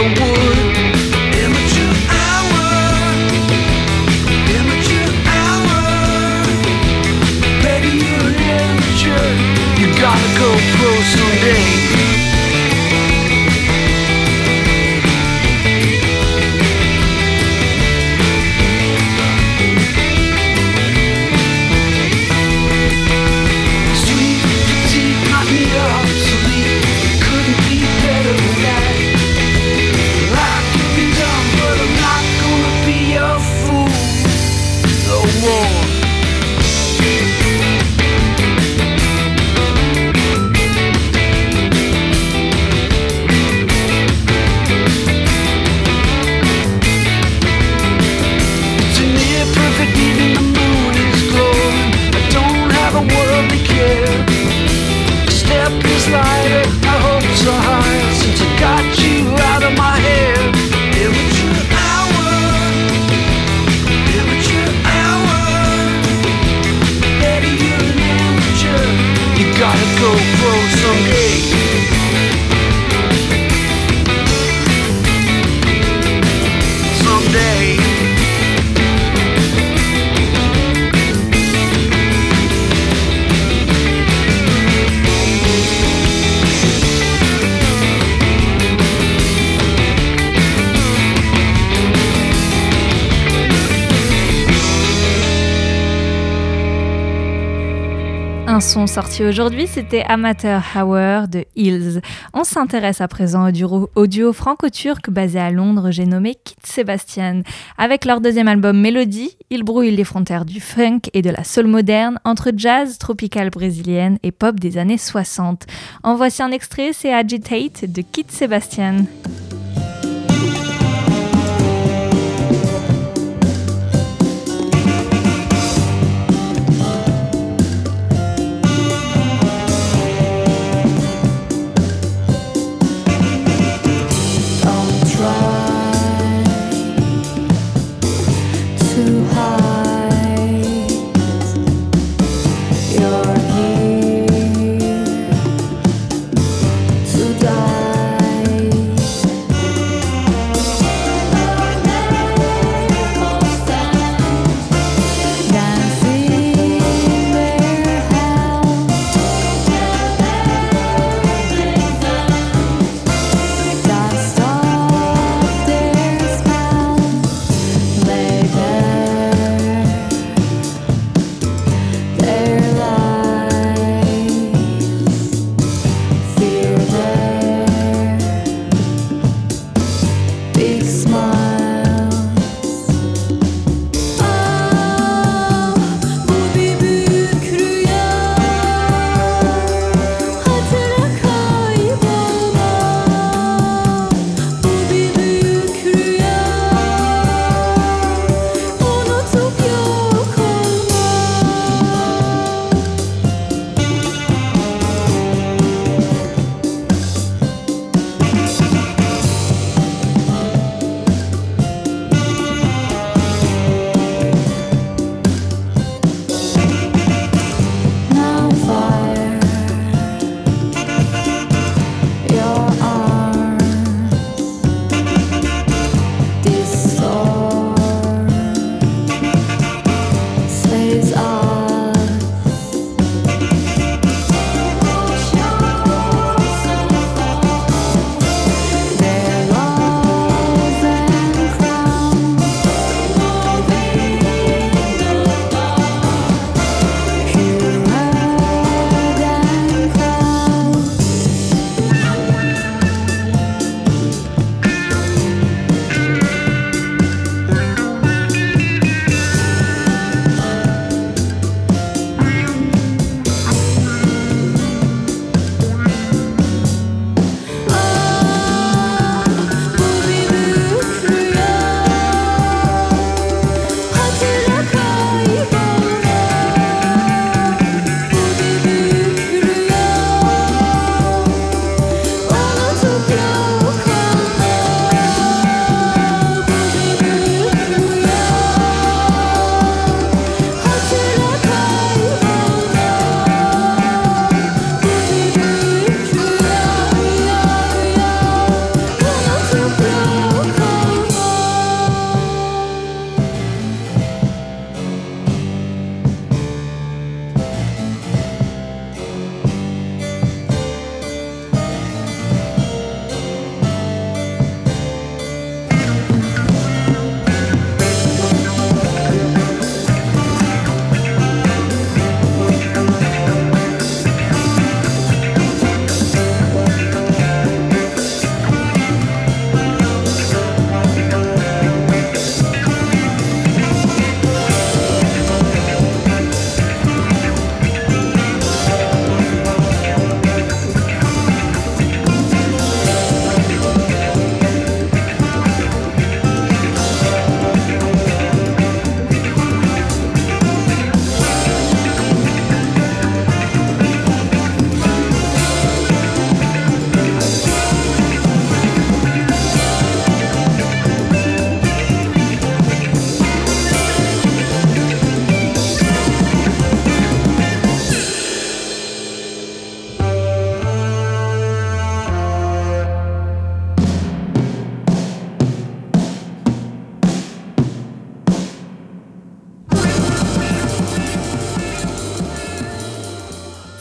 the world. Un son sorti aujourd'hui, c'était Amateur Hour de Hills. On s'intéresse à présent au duo, au duo franco-turc basé à Londres, j'ai nommé Kit Sebastian. Avec leur deuxième album Mélodie, ils brouillent les frontières du funk et de la soul moderne entre jazz, tropical brésilienne et pop des années 60. En voici un extrait, c'est Agitate de Kit Sebastian.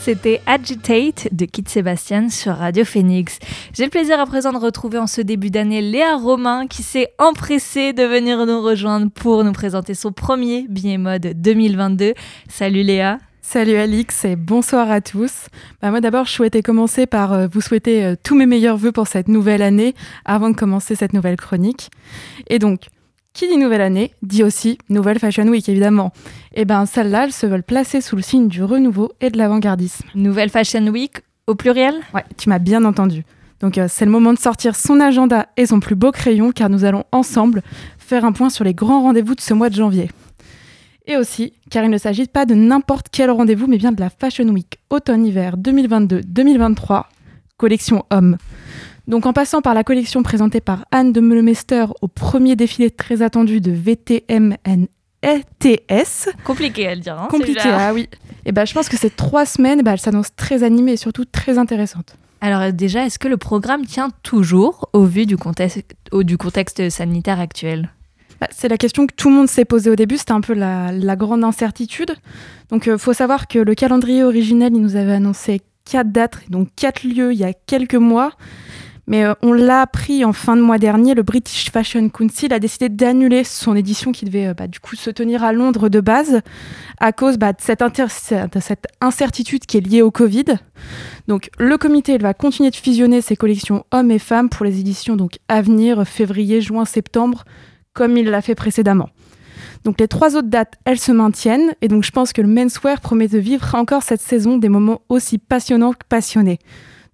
C'était Agitate de Kit Sébastien sur Radio Phoenix. J'ai le plaisir à présent de retrouver en ce début d'année Léa Romain qui s'est empressée de venir nous rejoindre pour nous présenter son premier billet mode 2022. Salut Léa. Salut Alix et bonsoir à tous. Bah moi d'abord je souhaitais commencer par euh, vous souhaiter euh, tous mes meilleurs voeux pour cette nouvelle année avant de commencer cette nouvelle chronique. Et donc, qui dit nouvelle année dit aussi nouvelle Fashion Week évidemment. Et ben celles-là elles se veulent placer sous le signe du renouveau et de l'avant-gardisme. Nouvelle Fashion Week au pluriel? Ouais, tu m'as bien entendu. Donc euh, c'est le moment de sortir son agenda et son plus beau crayon car nous allons ensemble faire un point sur les grands rendez-vous de ce mois de janvier. Et aussi, car il ne s'agit pas de n'importe quel rendez-vous, mais bien de la Fashion Week automne-hiver 2022-2023, collection homme. Donc en passant par la collection présentée par Anne de Meulemester au premier défilé très attendu de VTMNETS. Compliqué à le dire. Hein, Compliqué, ah oui. Et ben je pense que ces trois semaines, bah, elle s'annonce très animée et surtout très intéressante. Alors euh, déjà, est-ce que le programme tient toujours au vu du contexte, au- du contexte sanitaire actuel? Bah, c'est la question que tout le monde s'est posée au début, c'était un peu la, la grande incertitude. Donc il faut savoir que le calendrier originel, il nous avait annoncé quatre dates, donc quatre lieux il y a quelques mois. Mais euh, on l'a appris en fin de mois dernier, le British Fashion Council a décidé d'annuler son édition qui devait euh, bah, du coup se tenir à Londres de base à cause bah, de, cette incertitude qui est liée au Covid. Donc le comité va continuer de fusionner ses collections hommes et femmes pour les éditions donc à venir, février, juin, septembre, comme il l'a fait précédemment. Donc les trois autres dates, elles se maintiennent, et donc je pense que le menswear promet de vivre encore cette saison des moments aussi passionnants que passionnés.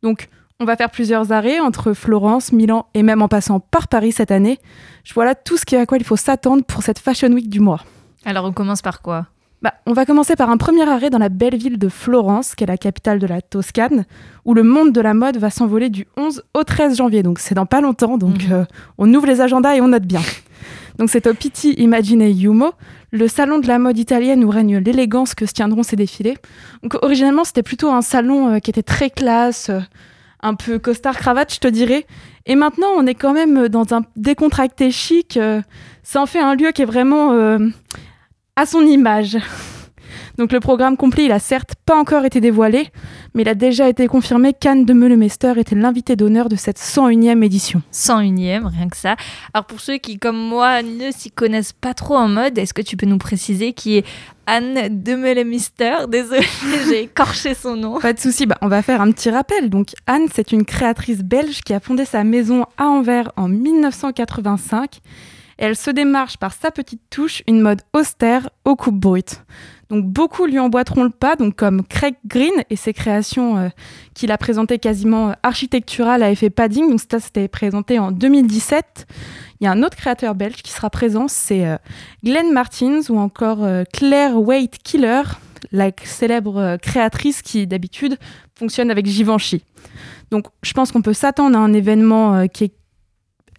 Donc on va faire plusieurs arrêts entre Florence, Milan et même en passant par Paris cette année. Je vois là tout ce à quoi il faut s'attendre pour cette Fashion Week du mois. Alors on commence par quoi? Bah, on va commencer par un premier arrêt dans la belle ville de Florence, qui est la capitale de la Toscane, où le monde de la mode va s'envoler du 11 au 13 janvier. Donc c'est dans pas longtemps, donc Mhm. euh, on ouvre les agendas et on note bien. Donc c'est au Pitti Imagine Yumo, le salon de la mode italienne où règne l'élégance que se tiendront ces défilés. Donc originellement c'était plutôt un salon euh, qui était très classe, euh, un peu costard cravate je te dirais. Et maintenant on est quand même dans un décontracté chic. euh, ça en fait un lieu qui est vraiment euh, à son image. Donc le programme complet, il a certes pas encore été dévoilé, mais il a déjà été confirmé qu'Anne de Meulemester était l'invité d'honneur de cette 101e édition. 101e, rien que ça. Alors pour ceux qui, comme moi, ne s'y connaissent pas trop en mode, est-ce que tu peux nous préciser qui est Anne de Meulemester Désolée, j'ai écorché son nom. Pas de souci, bah, on va faire un petit rappel. Donc Anne, c'est une créatrice belge qui a fondé sa maison à Anvers en 1985. Elle se démarche par sa petite touche, une mode austère aux coupes brutes. Donc beaucoup lui emboîteront le pas, donc comme Craig Green et ses créations euh, qu'il a présentées quasiment euh, architecturales à effet padding. Donc ça, c'était présenté en 2017. Il y a un autre créateur belge qui sera présent, c'est euh, Glenn Martins ou encore Claire Waite Killer, la célèbre créatrice qui d'habitude fonctionne avec Givenchy. Donc je pense qu'on peut s'attendre à un événement qui est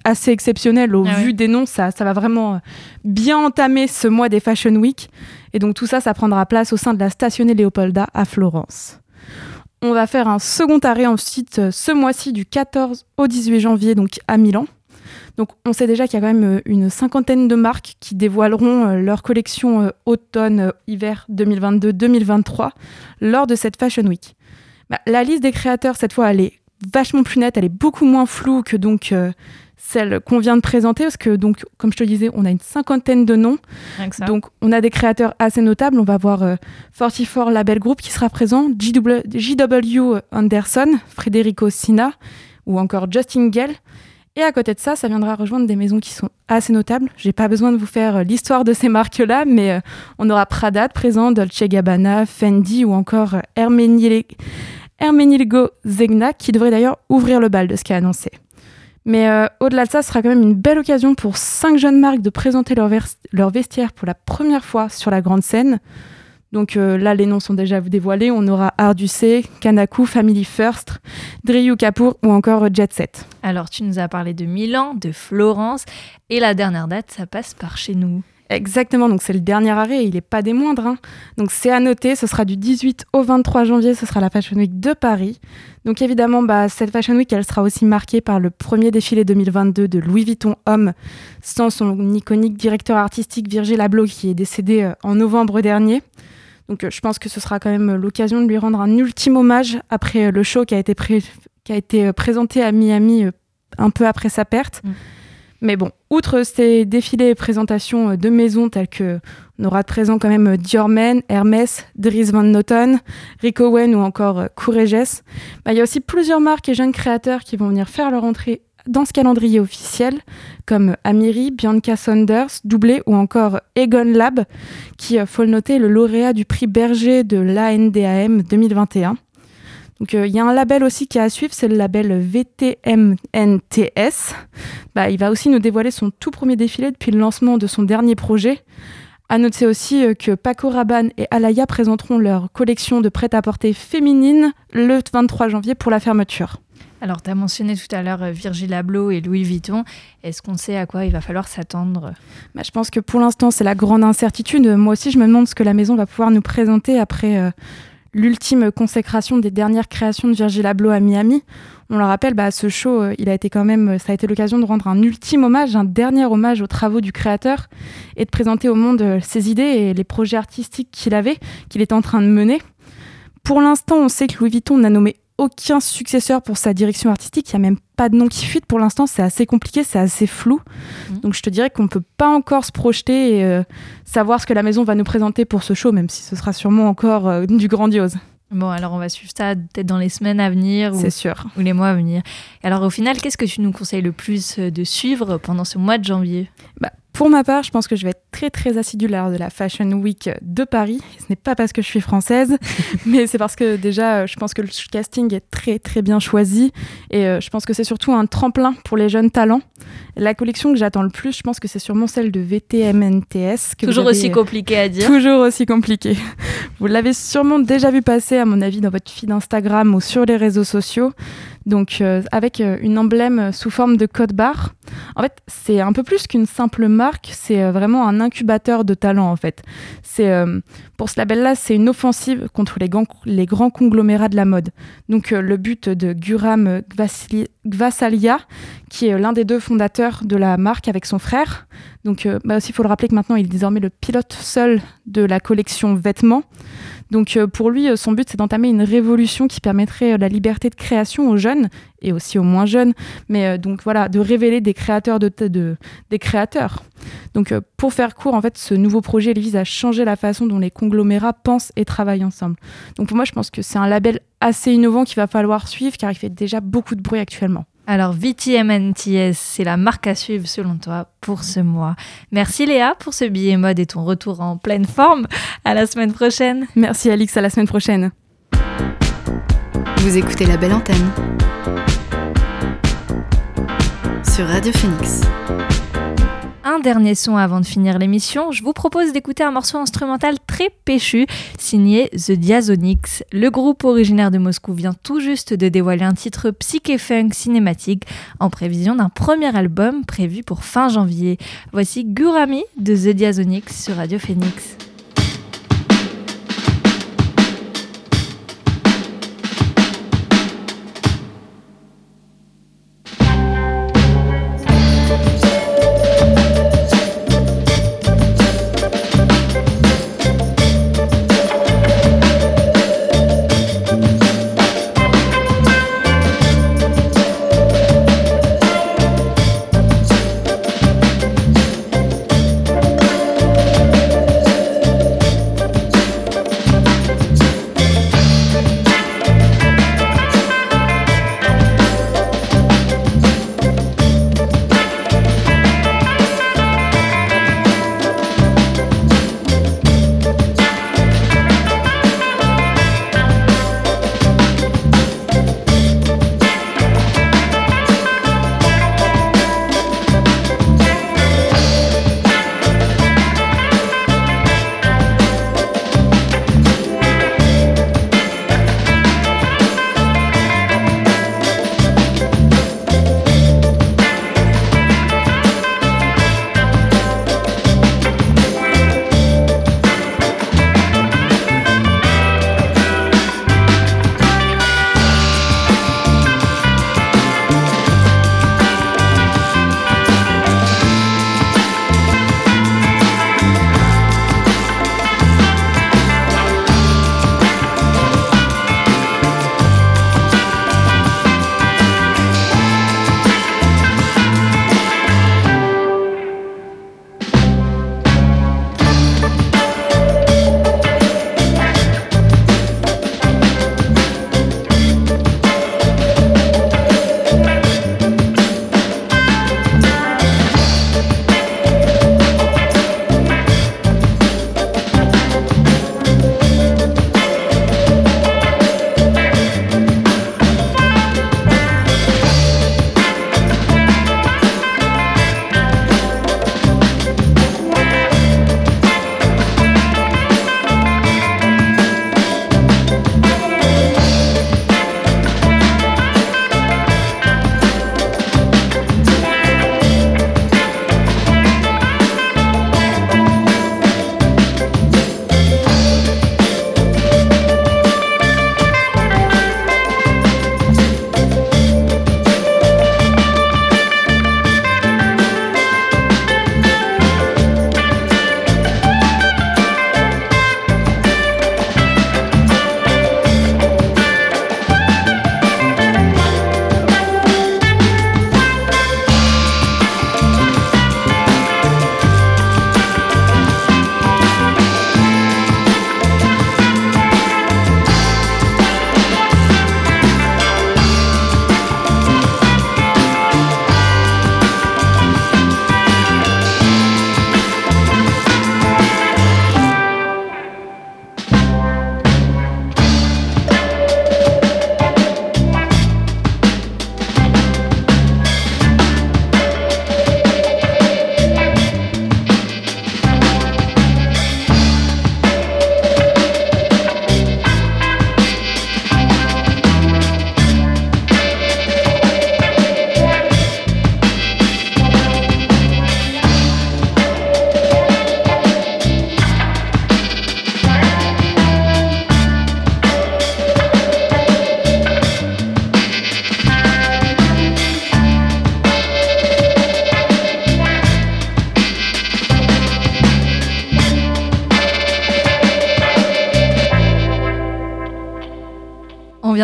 assez exceptionnel au Ah vu ouais. des noms. Ça, ça va vraiment euh, bien entamer ce mois des Fashion Week. Et donc tout ça, ça prendra place au sein de la stationnée Léopolda à Florence. On va faire un second arrêt ensuite euh, ce mois-ci du 14 au 18 janvier donc à Milan. Donc on sait déjà qu'il y a quand même euh, une cinquantaine de marques qui dévoileront leur collection automne-hiver 2022-2023 lors de cette Fashion Week. Bah, la liste des créateurs cette fois elle est vachement plus nette, elle est beaucoup moins floue que donc euh, celle qu'on vient de présenter parce que donc comme je te disais on a une cinquantaine de noms donc, on a des créateurs assez notables. On va voir euh, 44 Label Group qui sera présent, JW, Anderson, Federico Sina ou encore Justin Gell. Et à côté de ça, ça viendra rejoindre des maisons qui sont assez notables. J'ai pas besoin de vous faire euh, l'histoire de ces marques-là, mais euh, on aura Prada de présent, Dolce Gabbana, Fendi ou encore euh, Hermenil- Hermenilgo Zegna qui devrait d'ailleurs ouvrir le bal de ce qui est annoncé. Mais euh, au-delà de ça, ce sera quand même une belle occasion pour cinq jeunes marques de présenter leur, vestiaire pour la première fois sur la grande scène. Donc euh, là, les noms sont déjà dévoilés. On aura Arducé, Kanaku, Family First, Driyu Kapoor ou encore Jet Set. Alors tu nous as parlé de Milan, de Florence, et la dernière date, ça passe par chez nous. Exactement, donc c'est le dernier arrêt, il n'est pas des moindres. hein. Donc c'est à noter, ce sera du 18 au 23 janvier, ce sera la Fashion Week de Paris. Donc évidemment, bah, cette Fashion Week, elle sera aussi marquée par le premier défilé 2022 de Louis Vuitton Homme, sans son iconique directeur artistique Virgil Abloh qui est décédé euh, en novembre dernier. Donc je pense que ce sera quand même l'occasion de lui rendre un ultime hommage après le show qui a été, qui a été présenté à Miami un peu après sa perte. Mm. Mais bon, outre ces défilés et présentations de maisons telles que on aura de présent quand même Dior Men, Hermès, Dries Van Noten, Rick Owen ou encore Courrèges, bah, il y a aussi plusieurs marques et jeunes créateurs qui vont venir faire leur entrée dans ce calendrier officiel, comme Amiri, Bianca Saunders, Doublé ou encore Egon Lab, qui, euh, faut le noter, est le lauréat du prix Berger de l'ANDAM 2021. Donc euh, il y a un label aussi qui est à suivre, c'est le label VTMNTS. Bah, il va aussi nous dévoiler son tout premier défilé depuis le lancement de son dernier projet. À noter aussi euh, que Paco Rabanne et Alaya présenteront leur collection de prêt-à-porter féminine le 23 janvier pour la fermeture. Alors, tu as mentionné tout à l'heure euh, Virgil Abloh et Louis Vuitton. Est-ce qu'on sait à quoi il va falloir s'attendre? Bah, Je pense que pour l'instant, c'est la grande incertitude. Moi aussi, je me demande ce que la maison va pouvoir nous présenter après euh, l'ultime consécration des dernières créations de Virgil Abloh à Miami. On le rappelle, bah, ce show, euh, il a même, ça a été l'occasion de rendre un ultime hommage, un dernier hommage aux travaux du créateur et de présenter au monde ses idées et les projets artistiques qu'il avait, qu'il était en train de mener. Pour l'instant, on sait que Louis Vuitton n'a nommé aucun successeur pour sa direction artistique. Il n'y a même pas de nom qui fuite pour l'instant. C'est assez compliqué, c'est assez flou. Mmh. Donc je te dirais qu'on ne peut pas encore se projeter et euh, savoir ce que la maison va nous présenter pour ce show, même si ce sera sûrement encore euh, du grandiose. Bon, alors on va suivre ça peut-être dans les semaines à venir ou, sûr. ou les mois à venir. Alors au final, qu'est-ce que tu nous conseilles le plus de suivre pendant ce mois de janvier? Bah, pour ma part, je pense que je vais être très très assidue lors de la Fashion Week de Paris. Ce n'est pas parce que je suis française, mais c'est parce que déjà, euh, je pense que le casting est très très bien choisi et euh, je pense que c'est surtout un tremplin pour les jeunes talents. La collection que j'attends le plus, je pense que c'est sûrement celle de VTMNTS. toujours aussi compliqué à dire. Toujours aussi compliqué. Vous l'avez sûrement déjà vu passer, à mon avis, dans votre feed Instagram ou sur les réseaux sociaux donc euh, avec euh, une emblème sous forme de code barre. En fait, c'est un peu plus qu'une simple marque, c'est euh, vraiment un incubateur de talent en fait. C'est pour ce label-là, c'est une offensive contre les, grands conglomérats de la mode. Donc le but de Guram Gvasalia, qui est l'un des deux fondateurs de la marque avec son frère. Donc bah aussi, il faut le rappeler que maintenant, il est désormais le pilote seul de la collection vêtements. Donc euh, pour lui, euh, son but, c'est d'entamer une révolution qui permettrait euh, la liberté de création aux jeunes et aussi aux moins jeunes, mais donc voilà, de révéler des créateurs de, des créateurs. Donc pour faire court, en fait, ce nouveau projet il vise à changer la façon dont les conglomérats pensent et travaillent ensemble. Donc pour moi, je pense que c'est un label assez innovant qu'il va falloir suivre car il fait déjà beaucoup de bruit actuellement. Alors VTMNTS, c'est la marque à suivre selon toi pour ce mois. Merci Léa pour ce billet mode et ton retour en pleine forme. À la semaine prochaine. Merci Alix, à la semaine prochaine. Vous écoutez la belle antenne sur Radio Phoenix un dernier son avant de finir l'émission, je vous propose d'écouter un morceau instrumental très péchu signé The Diazonics. Le groupe originaire de Moscou vient tout juste de dévoiler un titre psyché-funk cinématique en prévision d'un premier album prévu pour fin janvier. Voici Gurami de The Diazonics sur Radio Phoenix.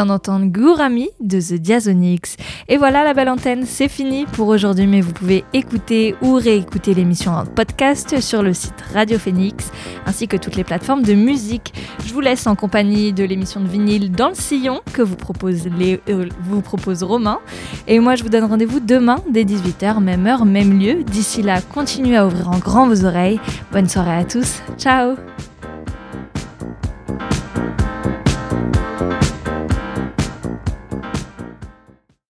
Vient d'entendre Gourami de The Diazonix. Et voilà, la belle antenne, c'est fini pour aujourd'hui, mais vous pouvez écouter ou réécouter l'émission en podcast sur le site Radio Phoenix, ainsi que toutes les plateformes de musique. Je vous laisse en compagnie de l'émission de vinyle Dans le Sillon que vous propose, euh, vous propose Romain. Et moi, je vous donne rendez-vous demain dès 18h, même heure, même lieu. D'ici là, continuez à ouvrir en grand vos oreilles. Bonne soirée à tous. Ciao